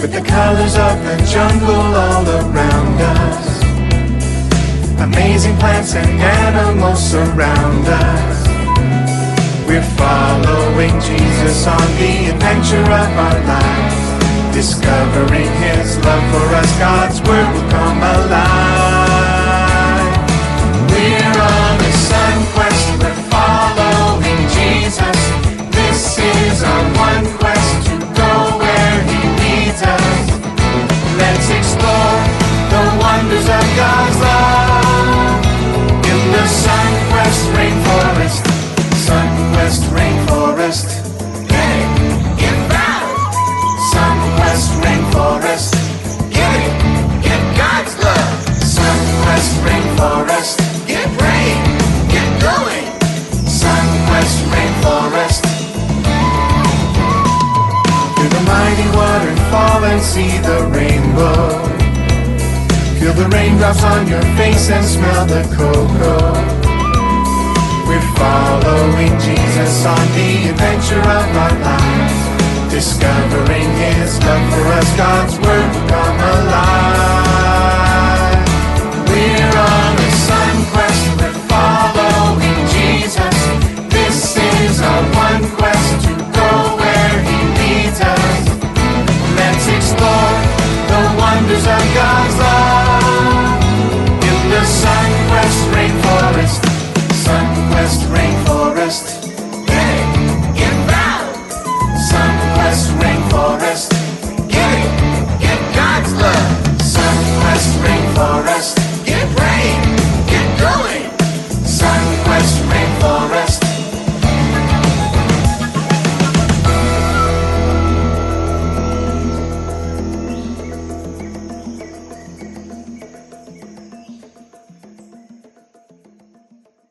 With the colors of the jungle all around us. Amazing plants and animals surround us. We're following Jesus on the adventure of our lives. Discovering His love for us, God's explore the wonders of God's love in the SonQuest Rainforest. SonQuest Rainforest. And see the rainbow. Feel the raindrops on your face and smell the cocoa. We're following Jesus on the adventure of our lives. Discovering His love for us, God's Word come alive. Wonders of